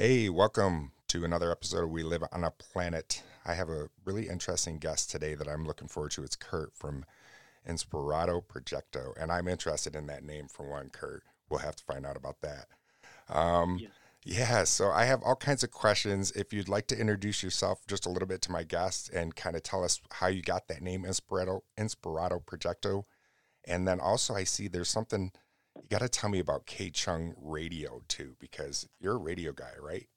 Hey, welcome to another episode of We Live on a Planet. I have a really interesting guest today that I'm looking forward to. It's Kurt from Inspirado Projecto, and I'm interested in that name for one, Kurt. We'll have to find out about that. Um, Yes. yeah, so I have all kinds of questions. If you'd like to introduce yourself just a little bit to my guest and kind of tell us how you got that name, Inspirado, Inspirato Projecto. And then also, I see there's something you got to tell me about K Chung Radio too, because you're a radio guy, right?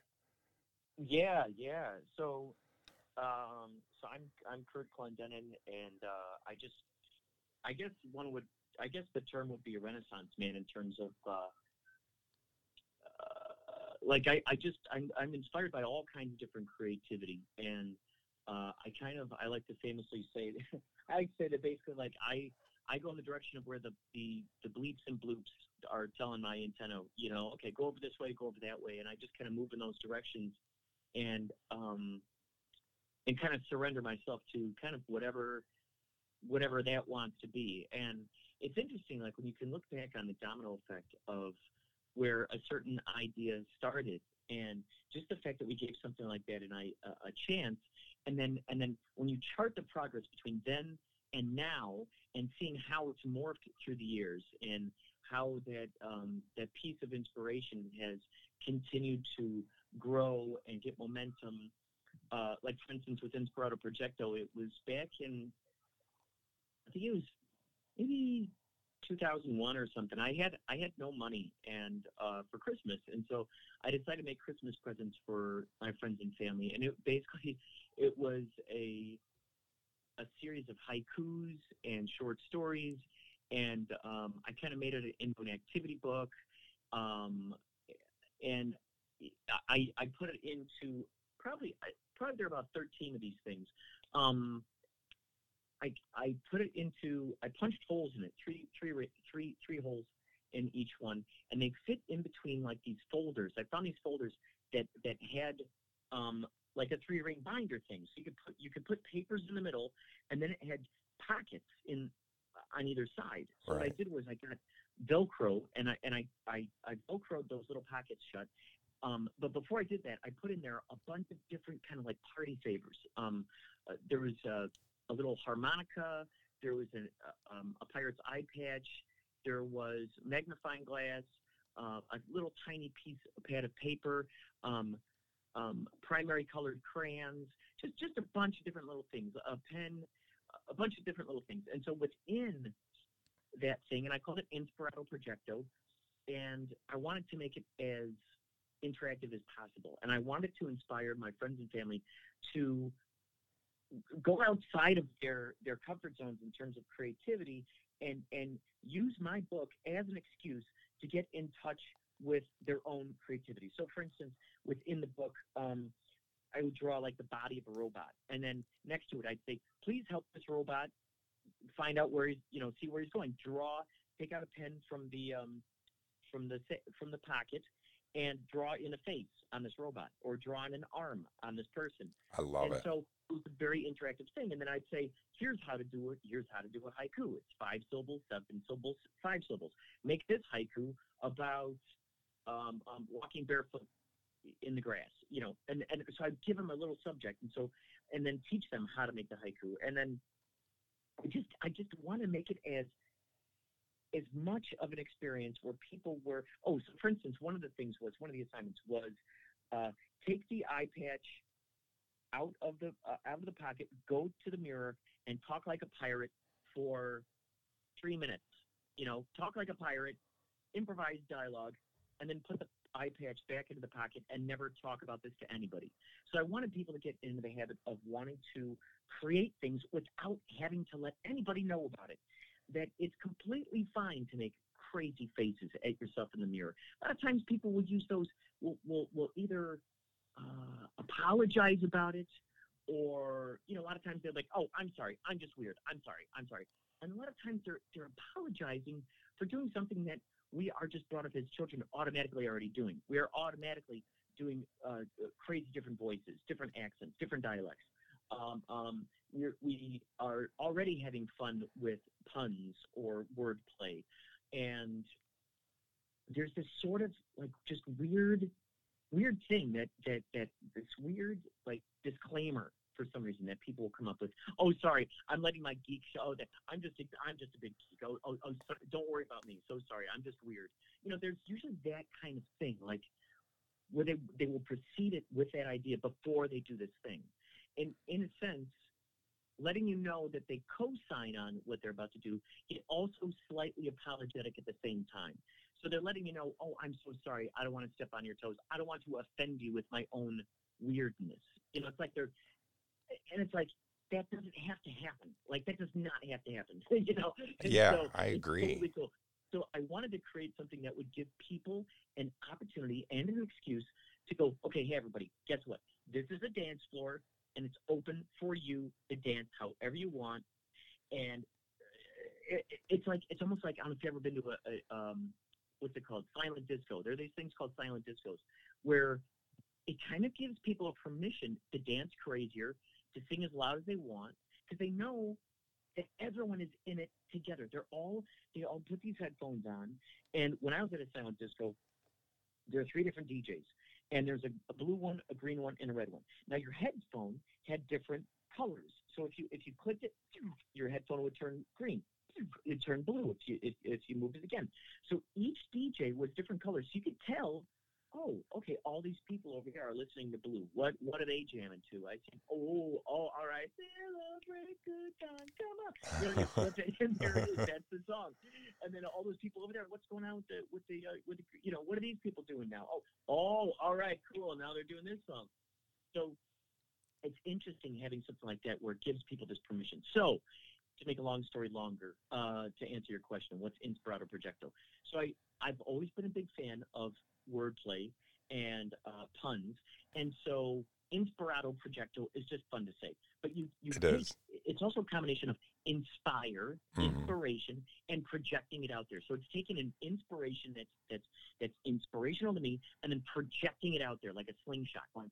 Yeah, yeah. So, um, so I'm I'm Kurt Clendenin, and uh, I just, I guess one would, I guess the term would be a Renaissance man in terms of, uh, uh, like I, I just I'm I'm inspired by all kinds of different creativity, and uh, I kind of I like to famously say, I say that basically like I I go in the direction of where the the the bleeps and bloops are telling my antenna, you know, okay, go over this way, go over that way, and I just kind of move in those directions and um, and kind of surrender myself to kind of whatever whatever that wants to be. And it's interesting, like when you can look back on the domino effect of where a certain idea started, and just the fact that we gave something like that an, a chance, and then and then when you chart the progress between then and now, and seeing how it's morphed through the years, and how that um, that piece of inspiration has continued to grow and get momentum. Uh, like for instance, with Inspirato Projecto, it was back in I think it was maybe 2001 or something. I had I had no money and uh, for Christmas, and so I decided to make Christmas presents for my friends and family. And it basically it was a a series of haikus and short stories, and um, I kind of made it into an activity book. Um, and I, I put it into probably probably there are about 13 of these things. Um, I, I put it into I punched holes in it three three three three holes in each one and they fit in between like these folders I found these folders that that had um, like a three ring binder thing so you could put you could put papers in the middle and then it had pockets in on either side so what I did was I got Velcro and I and I I, I Velcroed those little pockets shut um, but before I did that, I put in there a bunch of different kind of like party favors. Um, uh, there was a, a little harmonica. There was an, uh, um, a pirate's eye patch. There was magnifying glass. Uh, a little tiny piece, a pad of paper. Um, um, primary colored crayons. Just just a bunch of different little things. A pen. A bunch of different little things. And so within that thing, and I called it Inspirato Projecto, and I wanted to make it as interactive as possible. And I wanted to inspire my friends and family to go outside of their, their comfort zones in terms of creativity and, and use my book as an excuse to get in touch with their own creativity. So, for instance, within the book, um, I would draw like the body of a robot, and then next to it, I'd say, "Please help this robot find out where he's, you know, see where he's going. Draw, take out a pen from the um, from the from the pocket, and draw in a face on this robot or draw in an arm on this person. I love and it. so it was a very interactive thing. And then I'd say, here's how to do it. Here's how to do a haiku. It's five syllables, seven syllables, five syllables. Make this haiku about um, um, walking barefoot in the grass, you know. And, and so I'd give them a little subject. And so, and then teach them how to make the haiku. And then I just, I just want to make it as as much of an experience where people were oh so for instance one of the things was one of the assignments was uh, take the eye patch out of the uh, out of the pocket go to the mirror and talk like a pirate for three minutes you know talk like a pirate improvise dialogue and then put the eye patch back into the pocket and never talk about this to anybody so i wanted people to get into the habit of wanting to create things without having to let anybody know about it that it's completely fine to make crazy faces at yourself in the mirror. A lot of times people will use those, will, will, will either uh, apologize about it or, you know, a lot of times they're like, oh, I'm sorry, I'm just weird, I'm sorry, I'm sorry. And a lot of times they're, they're apologizing for doing something that we are just brought up as children automatically already doing. We are automatically doing uh, crazy different voices, different accents, different dialects. Um, um, we're, we are already having fun with puns or wordplay, and there's this sort of like just weird weird thing that that that this weird like disclaimer for some reason that people will come up with. Oh, sorry, I'm letting my geek show oh, that I'm just a, I'm just a big geek. Oh, oh, oh sorry, don't worry about me. So sorry, I'm just weird. You know, there's usually that kind of thing, like where they they will precede it with that idea before they do this thing, and in a sense. Letting you know that they co-sign on what they're about to do, it also slightly apologetic at the same time. So they're letting you know, oh, I'm so sorry. I don't want to step on your toes. I don't want to offend you with my own weirdness. You know, it's like they're and it's like that doesn't have to happen. Like that does not have to happen. you know? And yeah, so I agree. Totally cool. So I wanted to create something that would give people an opportunity and an excuse to go, okay, hey everybody, guess what? This is a dance floor and it's open for you to dance however you want. And it, it's like it's almost like I don't know if you've ever been to a, a um, what's it called, silent disco. There are these things called silent discos where it kind of gives people a permission to dance crazier, to sing as loud as they want because they know that everyone is in it together. They're all they all put these headphones on. And when I was at a silent disco, there are three different DJs, and there's a, a blue one, a green one, and a red one. Now your headphone had different colors. So if you if you clicked it, your headphone would turn green. It turned blue if you if, if you moved it again. So each DJ was different colors. So you could tell oh, okay, all these people over here are listening to Blue. What what are they jamming to? I think, oh, oh, all right, celebrate good time, come on. You know, and there it is. That's the song. And then all those people over there, what's going on with the with the uh, with the you know what are these people doing now? Oh, oh, all right, cool. Now they're doing this song. So it's interesting having something like that where it gives people this permission. So to make a long story longer, uh, to answer your question, what's Inspirato Projecto? So I, I've always been a big fan of wordplay and uh, puns, and so Inspirato Projecto is just fun to say. But you, you it take. It's also a combination of inspire, mm-hmm. inspiration, and projecting it out there. So it's taking an inspiration that's that's that's inspirational to me, and then projecting it out there like a slingshot, going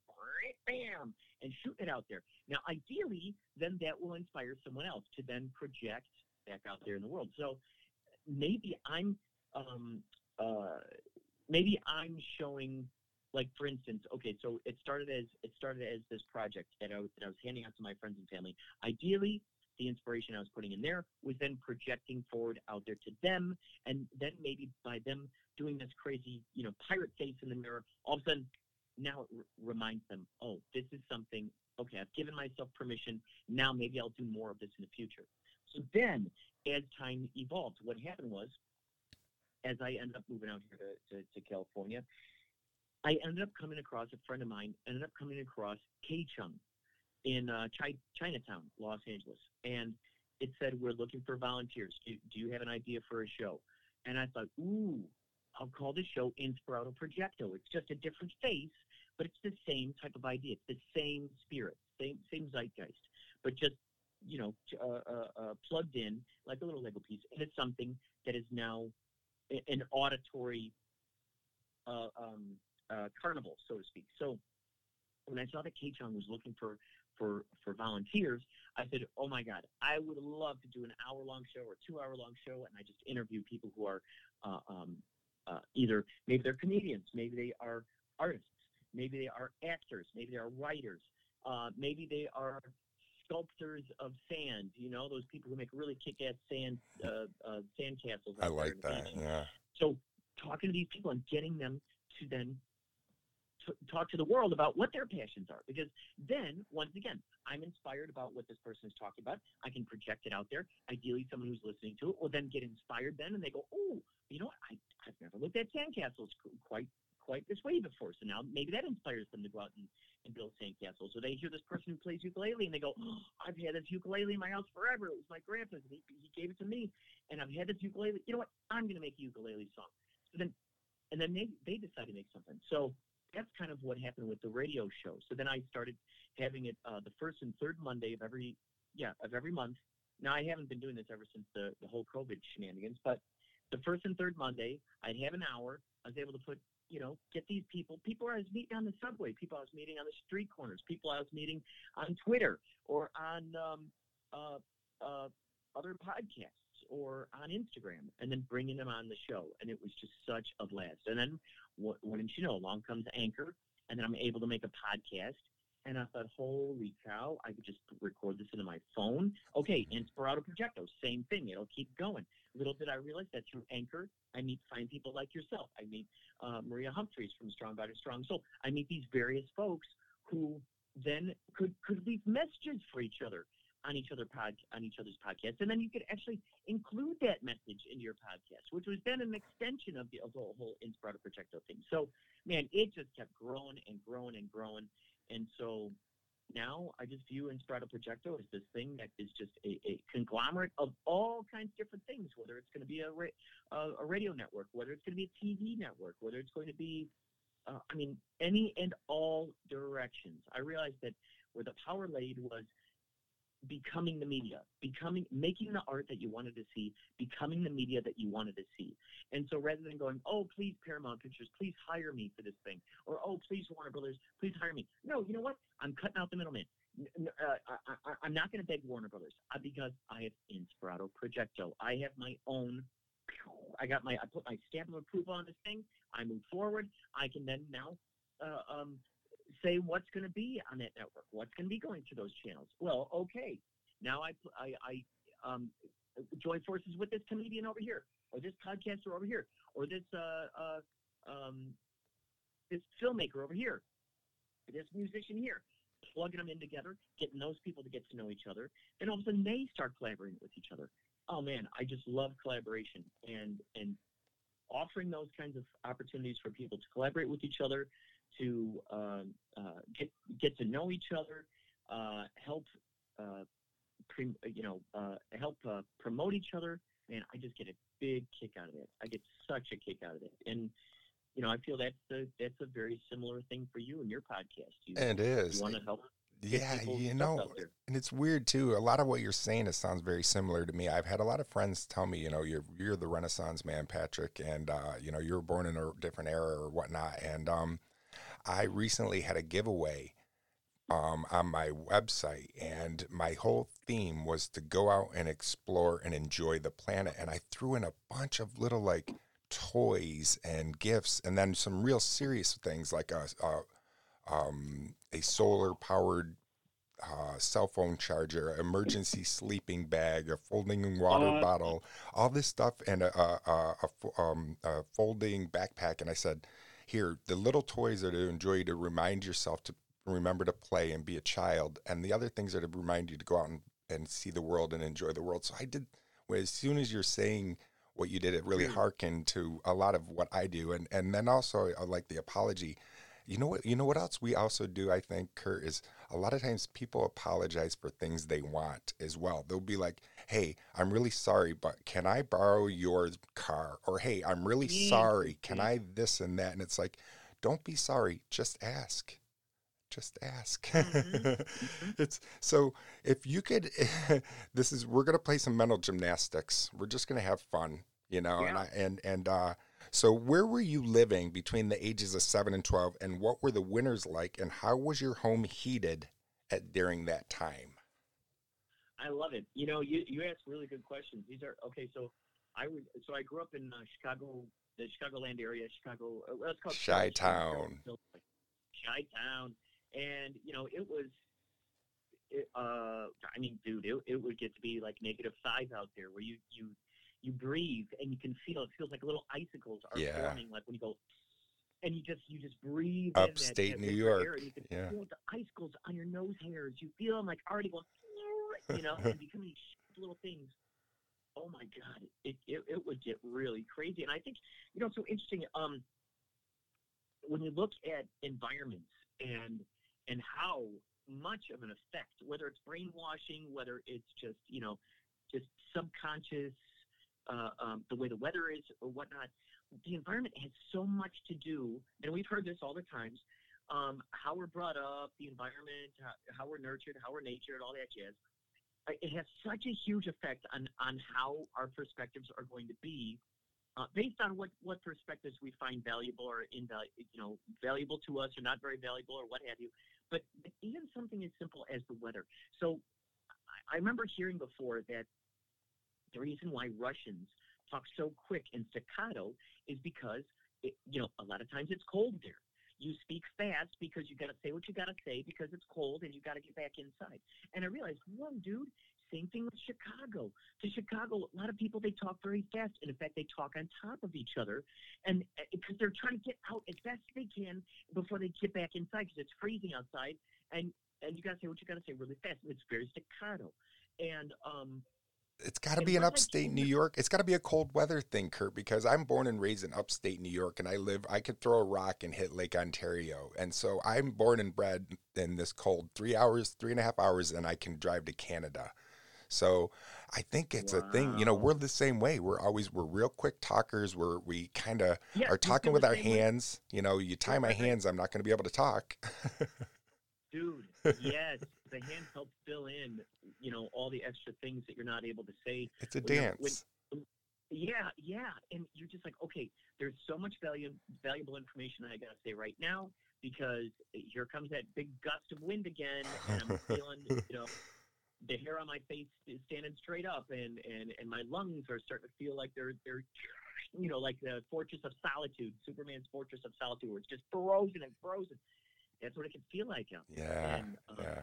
bam, and shooting it out there. Now, ideally, then that will inspire someone else to then project back out there in the world. So maybe I'm um, uh, maybe I'm showing like for instance, okay, so it started as it started as this project that I was that I was handing out to my friends and family. Ideally, the inspiration I was putting in there was then projecting forward out there to them, and then maybe by them doing this crazy, you know, pirate face in the mirror, all of a sudden, now it r- reminds them, oh, this is something. Okay, I've given myself permission. Now maybe I'll do more of this in the future. So then, as time evolved, what happened was as I ended up moving out here to, to, to California, I ended up coming across a friend of mine, ended up coming across K Chung in uh, Chi- Chinatown, Los Angeles. And it said, We're looking for volunteers. Do, do you have an idea for a show? And I thought, Ooh, I'll call this show Inspirato Projecto. It's just a different face, but it's the same type of idea. It's the same spirit, same, same zeitgeist, but just you know, uh, uh, uh, plugged in like a little Lego piece, and it's something that is now an auditory uh, um, uh, carnival, so to speak. So when I saw that K Chung was looking for for for volunteers, I said, "Oh my God, I would love to do an hour long show or two hour long show, and I just interview people who are uh, um, either maybe they're comedians, maybe they are artists, maybe they are actors, maybe they are writers, uh, maybe they are sculptors of sand. You know, those people who make really kick-ass sand uh, uh, sand castles. I like that. Yeah. So talking to these people and getting them to then t- talk to the world about what their passions are, because then once again, I'm inspired about what this person is talking about. I can project it out there. Ideally, someone who's listening to it will then get inspired then, and they go, "Oh, you know what? I, I've never looked at sandcastles quite quite this way before. So now maybe that inspires them to go out and, and build sandcastles. So they hear this person who plays ukulele and they go, oh, I've had this ukulele in my house forever. It was my grandpa's and he, he gave it to me. And I've had this ukulele. You know what? I'm going to make a ukulele song. So then, and then they, they decide to make something. So that's kind of what happened with the radio show. So then I started having it uh, the first and third Monday of every, yeah, of every month. Now I haven't been doing this ever since the, the whole COVID shenanigans, but the first and third Monday, I'd have an hour. I was able to put you know, get these people. People I was meeting on the subway. People I was meeting on the street corners. People I was meeting on Twitter or on um, uh, uh, other podcasts or on Instagram, and then bringing them on the show. And it was just such a blast. And then, what, wouldn't you know, along comes Anchor, and then I'm able to make a podcast. And I thought, holy cow, I could just record this into my phone. Okay, Inspirato Projecto, same thing. It'll keep going. Little did I realize that through Anchor, I meet fine people like yourself. I meet uh, Maria Humphreys from Strong Body, Strong Soul. I meet these various folks who then could could leave messages for each other on each other pod on each other's podcasts, and then you could actually include that message in your podcast, which was then an extension of the, of the whole Inspirato Projecto thing. So, man, it just kept growing and growing and growing, and so now I just view Inspirato Projecto as this thing that is just a, a conglomerate of all kinds of different things. Whether it's going to be a, ra- a radio network, whether it's going to be a TV network, whether it's going to be uh, I mean, any and all directions. I realized that where the power laid was becoming the media, becoming making the art that you wanted to see, becoming the media that you wanted to see. And so rather than going, oh please Paramount Pictures, please hire me for this thing, or oh please Warner Brothers, please hire me. No, you know what? I'm cutting out the middleman. Uh, I, am not going to beg Warner Brothers uh, because I have Inspirato Projecto. I have my own. I got my. I put my stamp of approval on this thing. I move forward. I can then now uh, um, say what's going to be on that network, what's going to be going to those channels. Well, okay, now I I, I um, join forces with this comedian over here, or this podcaster over here, or this uh, uh, um, this filmmaker over here, this musician here, plugging them in together, getting those people to get to know each other. Then all of a sudden they start collaborating with each other. Oh man, I just love collaboration and and offering those kinds of opportunities for people to collaborate with each other, to um, uh, get get to know each other, uh, help uh, pre, you know uh, help uh, promote each other. Man, I just get a big kick out of it. I get such a kick out of it, and you know I feel that's a that's a very similar thing for you and your podcast. You, it is. You want to help yeah, you know, and it's weird too. A lot of what you're saying it sounds very similar to me. I've had a lot of friends tell me, you know, you're you're the Renaissance man, Patrick, and uh, you know, you were born in a different era or whatnot. And um, I recently had a giveaway um, on my website, and my whole theme was to go out and explore and enjoy the planet. And I threw in a bunch of little like toys and gifts, and then some real serious things like a, a um, a solar powered uh, cell phone charger, emergency sleeping bag, a folding water uh, bottle, all this stuff, and a, a, a, um, a, folding backpack. And I said, Here, the little toys are to enjoy you to remind yourself to remember to play and be a child. And the other things are to remind you to go out and, and see the world and enjoy the world. So I did, well, as soon as you're saying, what you did, it really mm. harkened to a lot of what I do, and and then also I like the apology you know what? You know what else we also do? I think Kurt is a lot of times people apologize for things they want as well. They'll be like, "Hey, I'm really sorry, but can I borrow your car?" Or, "Hey, I'm really sorry. Can I this and that?" And it's like, don't be sorry. Just ask. Just ask. Mm-hmm. mm-hmm. it's so if you could. this is we're gonna play some mental gymnastics. We're just gonna have fun, you know. Yeah. And I, and and uh, so, where were you living between the ages of 7 and 12, and what were the winters like, and how was your home heated at during that time? I love it. You know, you, you ask really good questions. These are okay. So, I was so I grew up in uh, Chicago, the Chicagoland area, Chicago. Uh, let's call it Chi Town. Chi Town, and you know, it was. It, uh, I mean, dude, it, it would get to be like negative five out there, where you you you breathe and you can feel it feels like little icicles are yeah. forming like when you go and you just you just breathe upstate that, New York. and you can yeah. feel the icicles on your nose hairs. You feel them like already going you know and becoming little things. Oh my god. It, it, it would get really crazy. And I think you know it's so interesting um when you look at environments and and how much of an effect whether it's brainwashing whether it's just you know just subconscious uh, um, the way the weather is or whatnot. The environment has so much to do, and we've heard this all the times. Um, how we're brought up, the environment, how, how, we're nurtured, how we're natured, all that jazz. Uh, it has such a huge effect on on how our perspectives are going to be, uh, based on what what perspectives we find valuable or invaluable, you know, valuable to us or not very valuable or what have you. But even something as simple as the weather. So I remember hearing before that the reason why Russians talk so quick and staccato is because, it, you know, a lot of times it's cold there. you speak fast because you got to say what you got to say because it's cold and you got to get back inside. And I realized, one dude, same thing with Chicago. To Chicago, a lot of people they talk very fast, and in fact, they talk on top of each other, and because they're trying to get out as fast as they can before they get back inside because it's freezing outside, and and you got to say what you got to say really fast. It's very staccato, and um, it's got to be an upstate New York. It's got to be a cold weather thing, Kurt, because I'm born and raised in upstate New York and I live, I could throw a rock and hit Lake Ontario. And so I'm born and bred in this cold three hours, three and a half hours, and I can drive to Canada. So I think it's wow. a thing. You know, we're the same way. We're always, we're real quick talkers. We're, we kind of yeah, are talking with our hands. Way. You know, you tie my hands, I'm not going to be able to talk. Dude, yes the hands help fill in, you know, all the extra things that you're not able to say. It's a dance. When, yeah, yeah, and you're just like, okay, there's so much value, valuable information I got to say right now because here comes that big gust of wind again, and I'm feeling, you know, the hair on my face is standing straight up, and and and my lungs are starting to feel like they're they're you know, like the Fortress of Solitude, Superman's Fortress of Solitude, where it's just frozen and frozen. That's what it can feel like out. Yeah, and, um, yeah.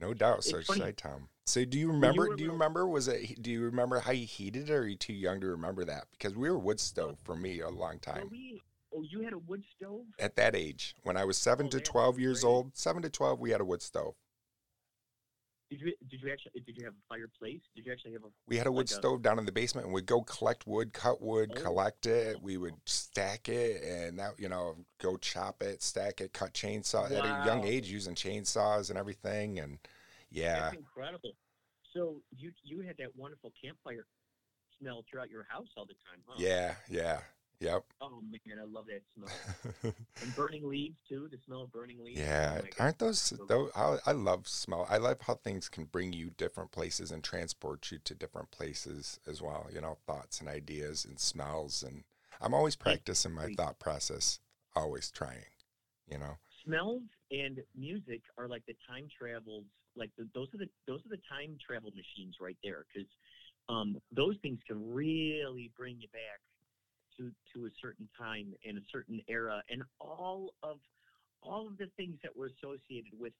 No doubt, Search Side Tom. So, do you remember? You do you remember? Was it? Do you remember how you heated it? Or are you too young to remember that? Because we were wood stove for me a long time. we, oh, you had a wood stove at that age when I was seven oh, to twelve years old. Seven to twelve, we had a wood stove. Did you did you actually did you have a fireplace? Did you actually have a? We had a wood like stove a, down in the basement, and we'd go collect wood, cut wood, oh. collect it. We would stack it, and that you know, go chop it, stack it, cut chainsaw wow. at a young age using chainsaws and everything, and yeah, that's incredible. So you you had that wonderful campfire smell throughout your house all the time, huh? Yeah, yeah. Yep. Oh man, I love that smell. and burning leaves too. The smell of burning leaves. Yeah, oh aren't those? Though I, I love smell. I love how things can bring you different places and transport you to different places as well. You know, thoughts and ideas and smells. And I'm always practicing my thought process. Always trying. You know. Smells and music are like the time travels. Like the, those are the those are the time travel machines right there because um, those things can really bring you back to to a certain time and a certain era and all of all of the things that were associated with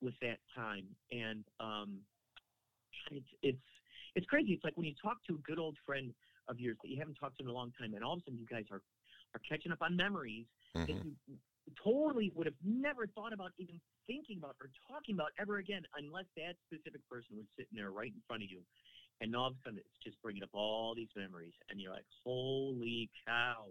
with that time. And um, it's it's it's crazy. It's like when you talk to a good old friend of yours that you haven't talked to in a long time and all of a sudden you guys are are catching up on memories mm-hmm. that you totally would have never thought about even thinking about or talking about ever again unless that specific person was sitting there right in front of you and all of a sudden, it's just bringing up all these memories. And you're like, holy cow.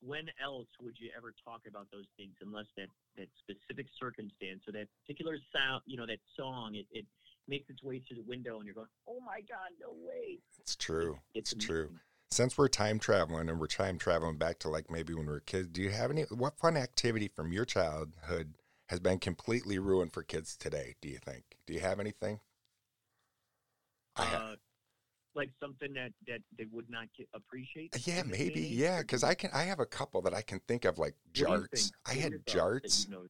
When else would you ever talk about those things unless that, that specific circumstance or that particular sound, you know, that song, it, it makes its way through the window and you're going, oh my God, no way. It's true. It's, it's true. Since we're time traveling and we're time traveling back to like maybe when we were kids, do you have any, what fun activity from your childhood has been completely ruined for kids today, do you think? Do you have anything? Uh, like something that that they would not get, appreciate. Yeah, maybe. Yeah, because I can. I have a couple that I can think of, like jarts. I had jarts. You know,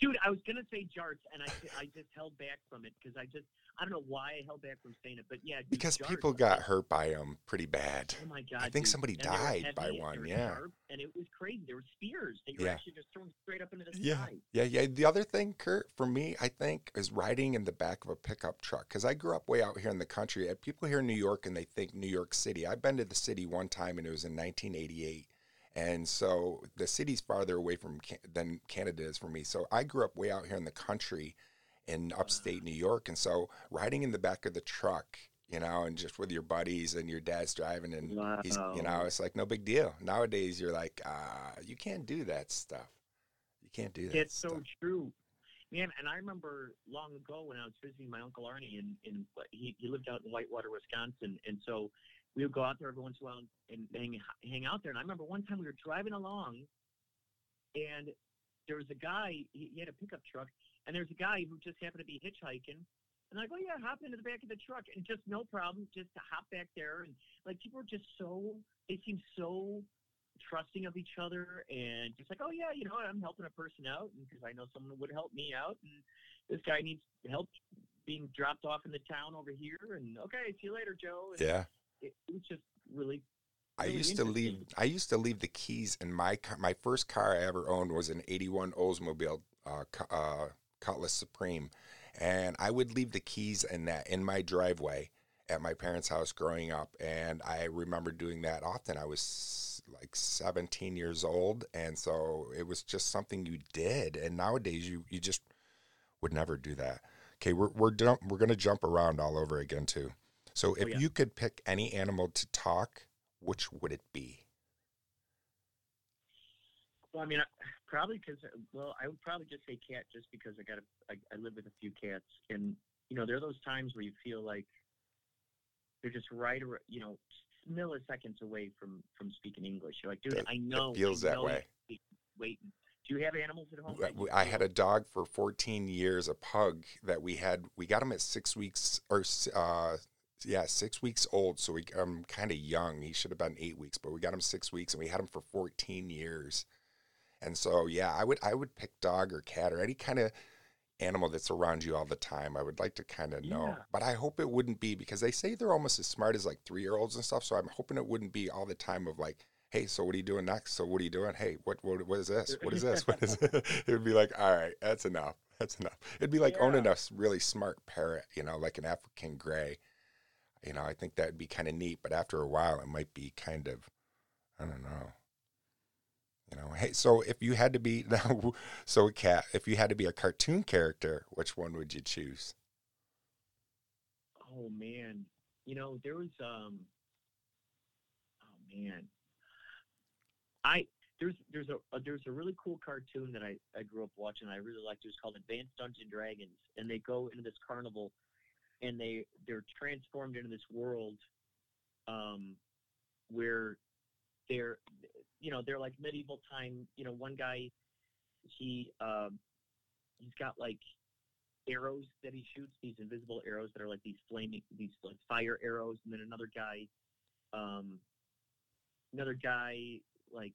Dude, I was gonna say jarts, and I I just held back from it because I just I don't know why I held back from saying it, but yeah, because people got hurt by them pretty bad. Oh my god! I think dude. somebody and died by one. Yeah, sharp, and it was crazy. There were spears. They were yeah. actually just thrown straight up into the yeah. sky. Yeah, yeah. The other thing, Kurt, for me, I think, is riding in the back of a pickup truck because I grew up way out here in the country. People here in New York and they think New York City. I've been to the city one time, and it was in 1988 and so the city's farther away from than Canada is for me. So I grew up way out here in the country in upstate New York. And so riding in the back of the truck, you know, and just with your buddies and your dad's driving and wow. he's, you know, it's like no big deal. Nowadays you're like, uh, you can't do that stuff. You can't do that. It's stuff. so true. Man, and I remember long ago when I was visiting my uncle Arnie, and, and he, he lived out in Whitewater, Wisconsin, and so we would go out there every once in a while and, hang, hang out there. And I remember one time we were driving along, and there was a guy. He, he had a pickup truck, and there's a guy who just happened to be hitchhiking. And I go, yeah, hop into the back of the truck, and just no problem, just to hop back there. And like people are just so, they seem so trusting of each other, and just like, oh yeah, you know, I'm helping a person out, because I know someone would help me out, and this guy needs help being dropped off in the town over here, and okay, see you later, Joe. And, yeah it, it was just really I used to leave. I used to leave the keys in my car. My first car I ever owned was an '81 Oldsmobile uh, uh, Cutlass Supreme, and I would leave the keys in that in my driveway at my parents' house growing up. And I remember doing that often. I was like 17 years old, and so it was just something you did. And nowadays, you you just would never do that. Okay, we're we're jump, we're gonna jump around all over again too. So oh, if yeah. you could pick any animal to talk, which would it be? Well, I mean, probably because well, I would probably just say cat, just because I got a, I, I live with a few cats, and you know, there are those times where you feel like they're just right, you know, milliseconds away from from speaking English. You're like, dude, I know. it feels I that know way. Waiting. Do you have animals at home? You I had a dog for 14 years, a pug that we had. We got him at six weeks or uh, yeah, six weeks old. So we um kind of young. He should have been eight weeks, but we got him six weeks, and we had him for 14 years. And so yeah, I would I would pick dog or cat or any kind of animal that's around you all the time. I would like to kind of know, Yeah. but I hope it wouldn't be because they say they're almost as smart as like three year olds and stuff. So I'm hoping it wouldn't be all the time of like. Hey, so what are you doing next? So what are you doing? Hey, what what what is this? What is this? What is it? It would be like, all right, that's enough. That's enough. It'd be like owning a really smart parrot, you know, like an African gray. You know, I think that'd be kind of neat, but after a while, it might be kind of, I don't know. You know, hey, so if you had to be now, so cat, if you had to be a cartoon character, which one would you choose? Oh man, you know there was um. Oh man, I there's there's a, a there's a really cool cartoon that I I grew up watching. I really liked. It was called Advanced Dungeon Dragons, and they go into this carnival, and they they're transformed into this world, um, where they're you know they're like medieval time. You know, one guy he um he's got like arrows that he shoots, these invisible arrows that are like these flaming, these like fire arrows, and then another guy, um, another guy like,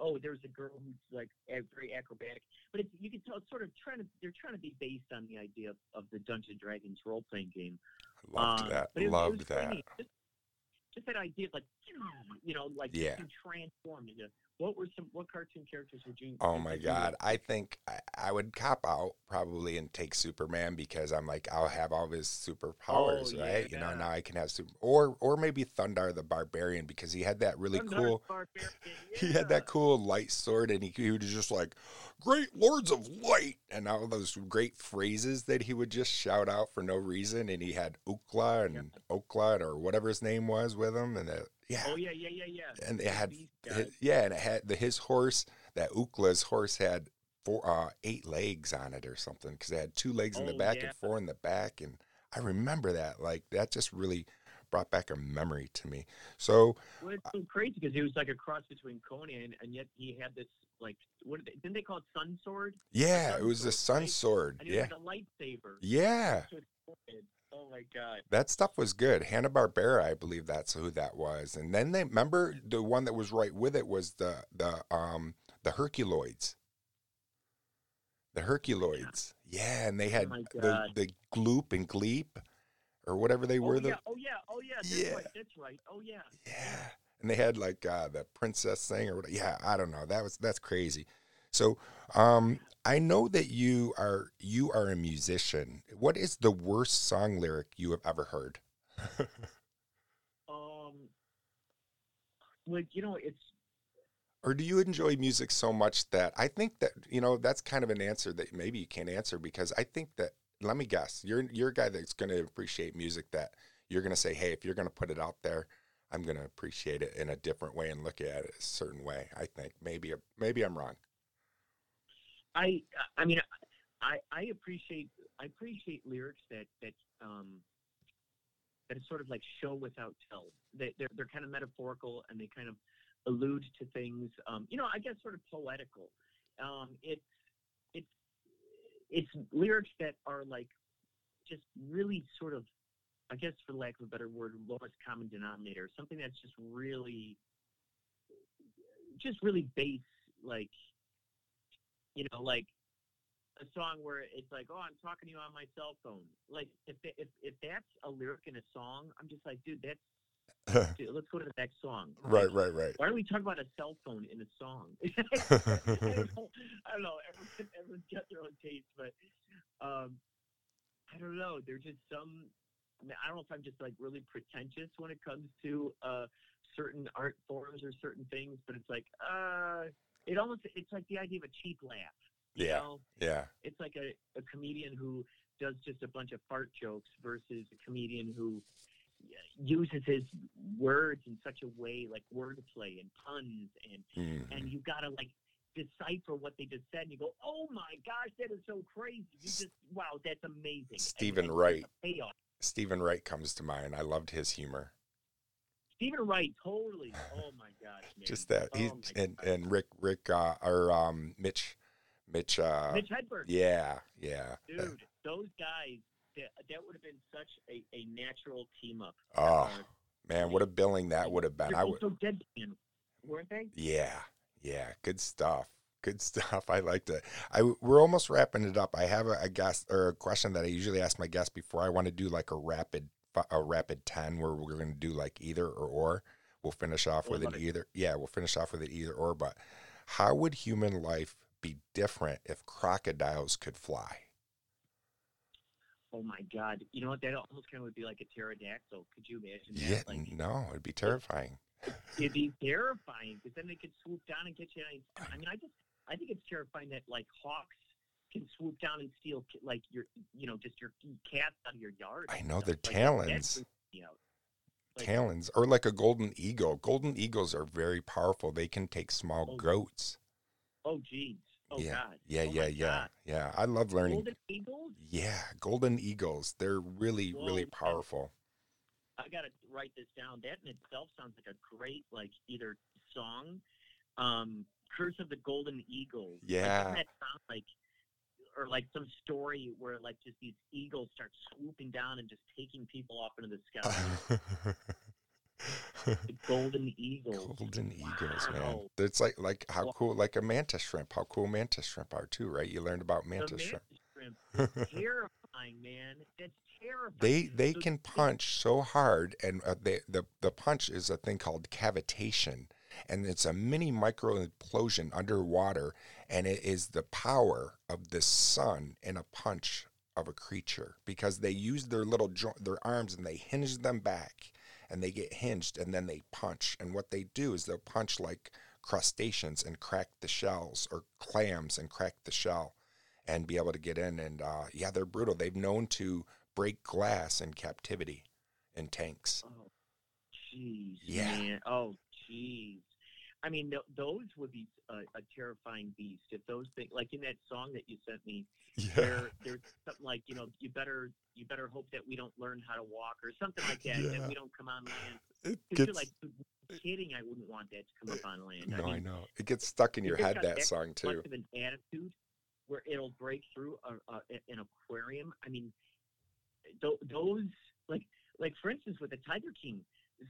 oh, there's a girl who's like very acrobatic, but it's you can tell it's sort of trying to they're trying to be based on the idea of, of the Dungeons and Dragons role playing game. Loved Um, that. but it was- it Loved that. Just, just that idea of like, you know, like Yeah. being transformed into what were some what cartoon characters would you? Oh my you? God. I think I, I would cop out probably and take Superman because I'm like, I'll have all of his oh, superpowers, Oh, right? You know, now I can have super, or, or maybe Thundarr the Barbarian because he had that really Thundarr's cool, Barbarian, he had that cool light sword and he, he was just like, great lords of light. And all those great phrases that he would just shout out for no reason. And he had Ookla and Okla or whatever his name was with him. And that, yeah. Oh yeah, yeah, yeah, yeah. and it had beast hi- guy. yeah, and it had the his horse that Ookla's horse had four uh eight legs on it or something because it had two legs in the Oh, back yeah. and four in the back, and I remember that like that just really brought back a memory to me. So Well, it's so crazy because he was like a cross between Conan, and and yet he had this like what did they, didn't they call it Sun Sword? yeah, sun it was the sword, sun right? sword. Yeah, a lightsaber. yeah, his. Oh my god. that stuff was good. Hanna Barbera, I believe that's who that was. And then they remember the one that was right with it was the the um the Herculoids. The Herculoids. Yeah, and they had Oh the the Gloop and Gleep or whatever they Oh were. yeah. The, Oh yeah. Oh yeah. That's Yeah. right. That's right. Oh yeah. yeah. And they had like uh, the princess thing or what yeah, I don't know. That was that's crazy. So um I know that you are you are a musician. What is the worst song lyric you have ever heard? Um. Like you know, it's or do you enjoy music so much that I think that you know that's kind of an answer that maybe you can't answer because I think that let me guess you're you're a guy that's going to appreciate music that you're going to say hey if you're going to put it out there I'm going to appreciate it in a different way and look at it a certain way I think maybe maybe I'm wrong I. I mean, I I appreciate I appreciate lyrics that that um that is sort of like show without tell. They they're they're kind of metaphorical and they kind of allude to things. Um, you know, I guess sort of poetical. Um, it's it's it's lyrics that are like just really sort of, I guess, for lack of a better word, lowest common denominator. Something that's just really, just really base, like, you know, like a song where it's like, oh, I'm talking to you on my cell phone. Like, if if if that's a lyric in a song, I'm just like, dude, that's let's go to the next song. right, right, right. Why don't we talk about a cell phone in a song? I don't know. I don't know. Everyone, everyone's got their own taste, but um, I don't know. There's just some. I, mean, I don't know if I'm just like really pretentious when it comes to uh, certain art forms or certain things, but it's like, uh, it almost it's like the idea of a cheap laugh. Yeah. know? Yeah. it's like a, a comedian who does just a bunch of fart jokes versus a comedian who uses his words in such a way like wordplay and puns and Mhm. and you gotta like decipher what they just said and you go oh my gosh that is so crazy you just wow that's amazing Stephen and Wright. payoff Steven Wright comes to mind. I loved his humor. Steven Wright totally. Oh my gosh man. Just that. Oh he's my and, gosh. and Rick Rick uh, or um Mitch Mitch uh Mitch Hedberg. yeah yeah. Dude those guys that, that would have been such a, a natural team up. Oh man what a billing that would have been. They're I would so deadpan weren't they? Yeah yeah good stuff good stuff. I like it. I we're almost wrapping it up. I have a, a guest or a question that I usually ask my guests before I want to do like a rapid a rapid 10 where we're going to do like either or or we'll finish off with an it. either yeah we'll finish off with an either or but how would human life be different if crocodiles could fly Oh my God! You know what? That almost kind of would be like a pterodactyl. Could you imagine that? Yeah, Like, no, it'd be terrifying. it'd be terrifying because then they could swoop down and get you. I mean, I just, I think it's terrifying that like hawks can swoop down and steal like your, you know, just your cats out of your yard. I know their Like, talons, freaks me out. Like, talons, or like a golden eagle. Golden eagles are very powerful. They can take small Oh, goats. Oh, geez. Oh Yeah, God. Yeah, Oh, yeah, yeah, God. yeah. I love learning. Golden eagles. Yeah, golden eagles. They're really, Whoa, really powerful. I gotta write this down. That in itself sounds like a great like either song, um, Curse of the Golden Eagles. Like, Yeah. doesn't that sound like or like some story where like just these eagles start swooping down and just taking people off into the sky. the Golden Eagles. golden eagles, man. It's like like how cool, like a mantis shrimp. How cool mantis shrimp are too, right? You learned about The mantis shrimp. shrimp. terrifying, man. That's terrifying. they they So can punch so hard and uh, they, the the punch is a thing called cavitation and it's a mini micro implosion underwater and it is the power of the sun in a punch of a creature because they use their little jo- their arms and they hinge them back and they get hinged and then they punch and what they do is they'll punch like crustaceans and crack the shells or clams and crack the shell and be able to get in and uh, yeah they're brutal they've known to break glass in captivity in tanks. Oh, jeez, Yeah. man. Oh, jeez. I mean, th- those would be a, a terrifying beast if those things, like in that song that you sent me, Yeah. where there's something like, you know, you better you better hope that we don't learn how to walk or something like that, Yeah. that we don't come on land. It 'Cause you're gets, like, kidding, I wouldn't want that to come up on land. no, I mean, know. It gets stuck in your head, that that song, too. much of an attitude where it'll break through a, a, an aquarium. I mean, th- those like like for instance with the Tiger King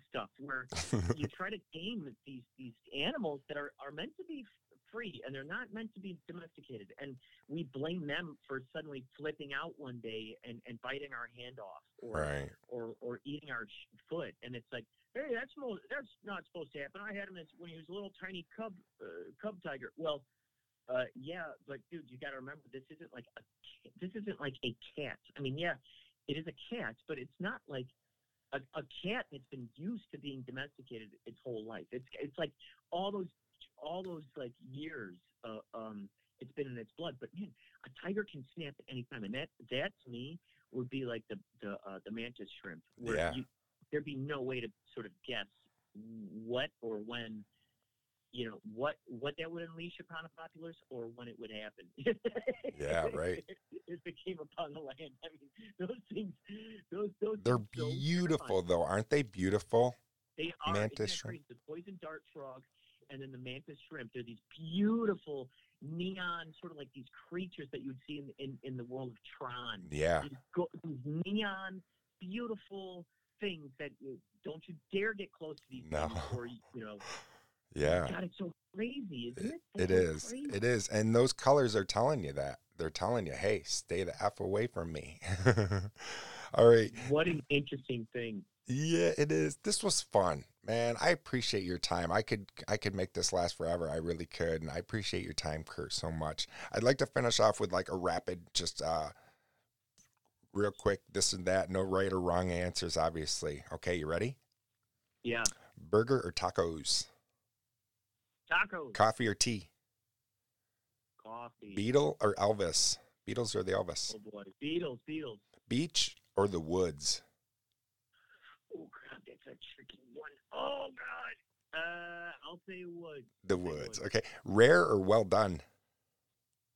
stuff, where you try to tame these these animals that are are meant to be free and they're not meant to be domesticated, and we blame them for suddenly flipping out one day and and biting our hand off or right. or or eating our foot, and it's like, hey, that's mo- that's not supposed to happen. I had him as when he was a little tiny cub uh, cub tiger. Well, uh, yeah, but dude, you got to remember this isn't like a this isn't like a cat. I mean, yeah, it is a cat, but it's not like a, a cat that's been used to being domesticated its whole life. It's it's like all those all those like years. Uh, um, it's been in its blood. But man, a tiger can snap at any time, and that that to me would be like the the uh, the mantis shrimp, where Yeah. you, there'd be no way to sort of guess what or when, you know, what what that would unleash upon a populace or when it would happen. Yeah, right. if it came upon the land, I mean, those things, those those. They're so beautiful, terrifying. though. Aren't they beautiful? They are Mantis shrimp. The poison dart frog and then the mantis shrimp. They're these beautiful neon, sort of like these creatures that you would see in in, in the world of Tron. Yeah. These, go, these neon, beautiful things that you, don't you dare get close to these No. things, or you know, Yeah. God, it's so crazy, isn't it? It so is. crazy. It is. And those colors are telling you that. They're telling you, hey, stay the F away from me. All right. What an interesting thing. Yeah, it is. This was fun, man. I appreciate your time. I could I could make this last forever. I really could, and I appreciate your time, Kurt, so much. I'd like to finish off with like a rapid, just uh, real quick, this and that. No right or wrong answers, obviously. Okay, you ready? Yeah. Burger or tacos? Tacos. Coffee or tea? Coffee. Beatle or Elvis? Beatles or the Elvis? Oh boy. Beatles. Beatles. Beach or the woods? Oh crap, that's a tricky one. Oh god. Uh, I'll say wood. The I'll woods. Okay. Rare or well done?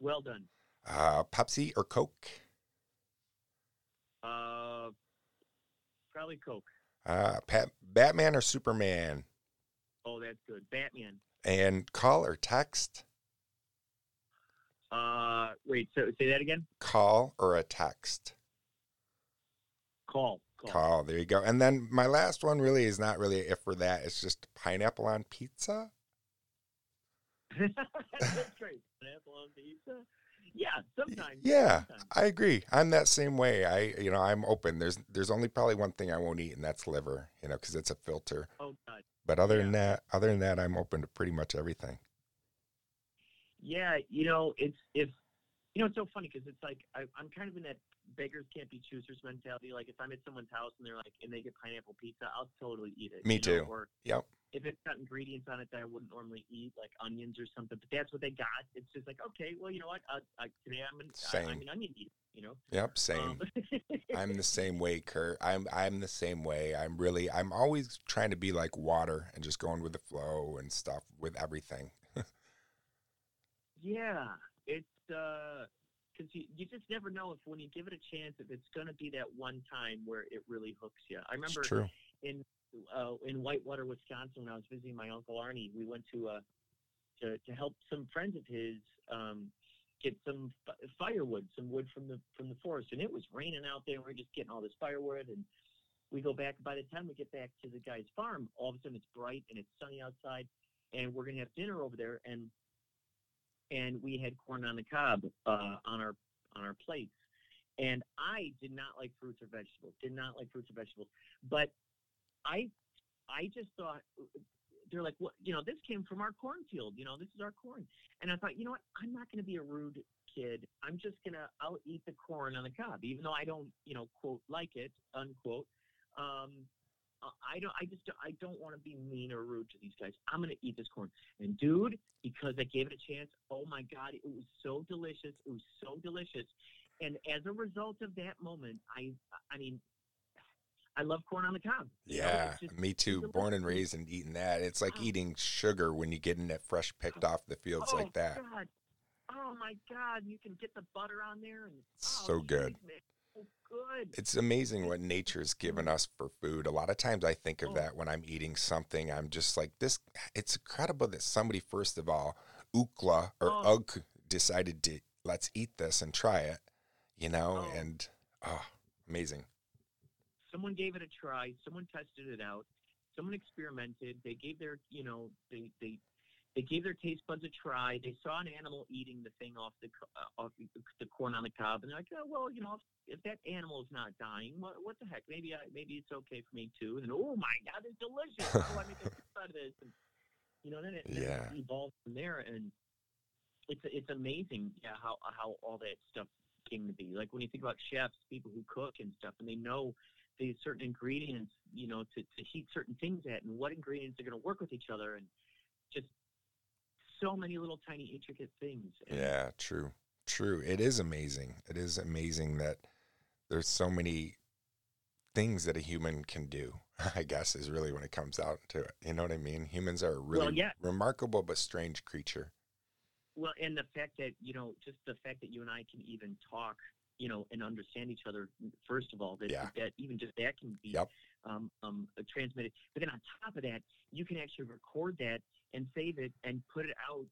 Well done. Uh, Pepsi or Coke? Uh, probably Coke. Uh, Pat, Batman or Superman? Oh, that's good. Batman. And call or text? Uh, wait. So say that again. Call or a text? Call. Call. Call. There you go. And then my last one really is not really if for that. It's just pineapple on pizza. that's great. Pineapple on pizza. Yeah, sometimes. Yeah, Sometimes. I agree. I'm that same way. I, you know, I'm open. There's, there's only probably one thing I won't eat, and that's liver. You know, because it's a filter. But other than that, other than that, I'm open to pretty much everything. Yeah, you know, it's if you know, it's so funny because it's like I, I'm kind of in that beggars can't be choosers mentality. Like if I'm at someone's house and they're like, and they get pineapple pizza, I'll totally eat it. Me you know, too. Or Yep. If it's got ingredients on it that I wouldn't normally eat, like onions or something, but that's what they got. It's just like, okay, well, you know what? I, I, today I'm an, I, Same. I'm an onion eater. You know. Yep. Same. Um, I'm the same way, Kurt. I'm I'm the same way. I'm really I'm always trying to be like water and just going with the flow and stuff with everything. Yeah, it's uh, because you, you just never know if when you give it a chance if it's going to be that one time where it really hooks you. I remember in uh, in Whitewater, Wisconsin, when I was visiting my uncle Arnie, we went to uh, to to help some friends of his um, get some f- firewood, some wood from the from the forest, and it was raining out there. and We are just getting all this firewood, and we go back. By the time we get back to the guy's farm, all of a sudden it's bright and it's sunny outside, and we're gonna have dinner over there, and and we had corn on the cob uh, on our on our plates. And I did not like fruits or vegetables. Did not like fruits or vegetables. But I I just thought they're like, what you know, this came from our cornfield. You know, this is our corn. And I thought, you know what? I'm not going to be a rude kid. I'm just gonna I'll eat the corn on the cob, even though I don't you know quote like it unquote. Um, I- I don't. I just. I don't want to be mean or rude to these guys. I'm gonna eat this corn. And dude, because I gave it a chance. Oh my God, it was so delicious. It was so delicious. And as a result of that moment, I. I mean, I love corn on the cob. You know, Yeah, just- me too. Born and raised and eating that. It's like Oh. eating sugar when you getting it fresh picked off the fields oh, like that. Oh my god. Oh my God, you can get the butter on there and oh, So good. geez, so good. It's amazing what nature's given us for food. A lot of times I think of Oh. that when I'm eating something. I'm just like this. It's incredible that somebody, first of all, Ookla or Oh. Ugg decided to let's eat this and try it. You know, Oh. and oh, amazing. Someone gave it a try. Someone tested it out. Someone experimented. They gave their you know they they they gave their taste buds a try. They saw an animal eating the thing off the uh, off the, corn on the cob and they're like oh, well you know if, if that animal is not dying what, what the heck? Maybe I, maybe it's okay for me too. And oh my god it's delicious. Do i make a out of this. And you know then it, then Yeah. it evolved from there and it's it's amazing yeah how how all that stuff came to be. Like when you think about chefs people who cook and stuff and they know the certain ingredients, you know, to, to heat certain things at and what ingredients are going to work with each other and just so many little tiny intricate things. And Yeah, true. True. It is amazing. It is amazing that there's so many things that a human can do. I guess is really when it comes out to it. You know what I mean? Humans are a really yeah. remarkable but strange creature. Well, and the fact that, you know, just the fact that you and I can even talk, you know, and understand each other, first of all, that, Yeah. that even just that can be Yep. um, um, transmitted. But then on top of that, you can actually record that and save it and put it out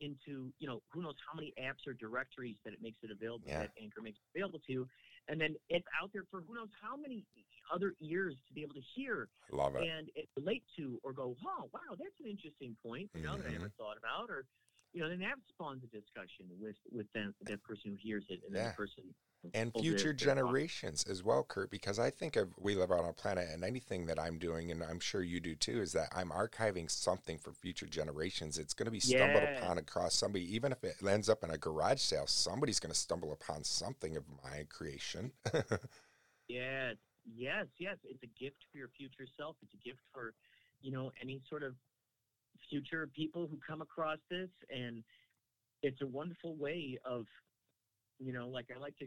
into, you know, who knows how many apps or directories that it makes it available, Yeah. that Anchor makes it available to. And then it's out there for who knows how many other ears to be able to hear Love it. and it relate to or go, oh, wow, that's an interesting point, you know, that I Mhm. never thought about. Or, you know, then that spawns a discussion with with that that person who hears it, and then the person and future there- they're talking. generations as well, Kurt, because I think of we live on a planet and anything that I'm doing, and I'm sure you do too, is that I'm archiving something for future generations. It's going to be stumbled Yeah. upon across somebody, even if it ends up in a garage sale, somebody's going to stumble upon something of my creation. Yes, yes, yes. It's a gift for your future self. It's a gift for, you know, any sort of future people who come across this, and it's a wonderful way of, you know, like I like to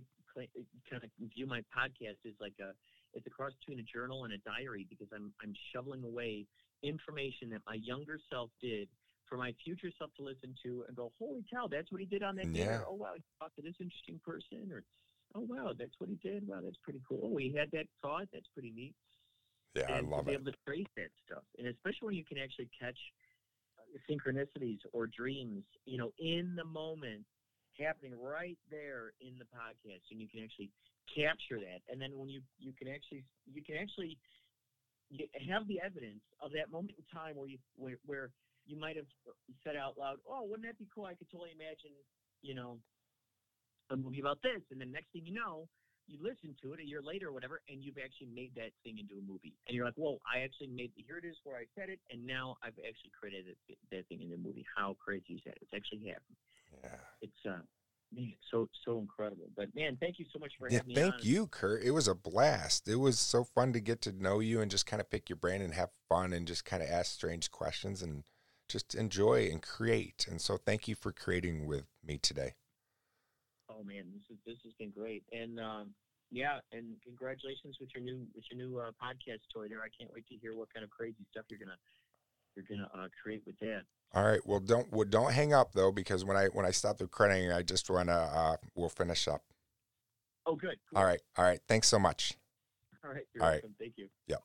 kind of view my podcast as like a, it's a cross between a journal and a diary because I'm I'm shoveling away information that my younger self did for my future self to listen to and go, holy cow, that's what he did on that day. Yeah. Or, oh wow, he talked to this interesting person, or oh wow, that's what he did. Wow, that's pretty cool. Oh, he had that thought. That's pretty neat. yeah, I love to be it. able to trace that stuff, and especially when you can actually catch uh, synchronicities or dreams, you know, in the moment, happening right there in the podcast, and you can actually capture that. And then when you you can actually you can actually have the evidence of that moment in time where you where, where you might have said out loud, "Oh, wouldn't that be cool? I could totally imagine, you know, a movie about this." And then next thing you know, you listen to it a year later or whatever, and you've actually made that thing into a movie. And you're like, "Whoa, I actually made here it is where I said it, and now I've actually created it, that thing into a movie." How crazy is that? It's actually happened. Yeah. It's uh, man, so so incredible. But man, thank you so much for Yeah, having me thank you, Kurt. It was a blast. It was so fun to get to know you and just kind of pick your brain and have fun and just kind of ask strange questions and just enjoy and create. And so thank you for creating with me today. Oh man, this is this has been great, and um, yeah, and congratulations with your new with your new uh, podcast toy there. I can't wait to hear what kind of crazy stuff you're gonna you're gonna uh, create with that. All right. Well, don't well, don't hang up though, because when I when I stop the crediting, I just want to uh, we'll finish up. Oh, good. Cool. All right. All right. Thanks so much. All right. You're All right. welcome. Thank you. Yep.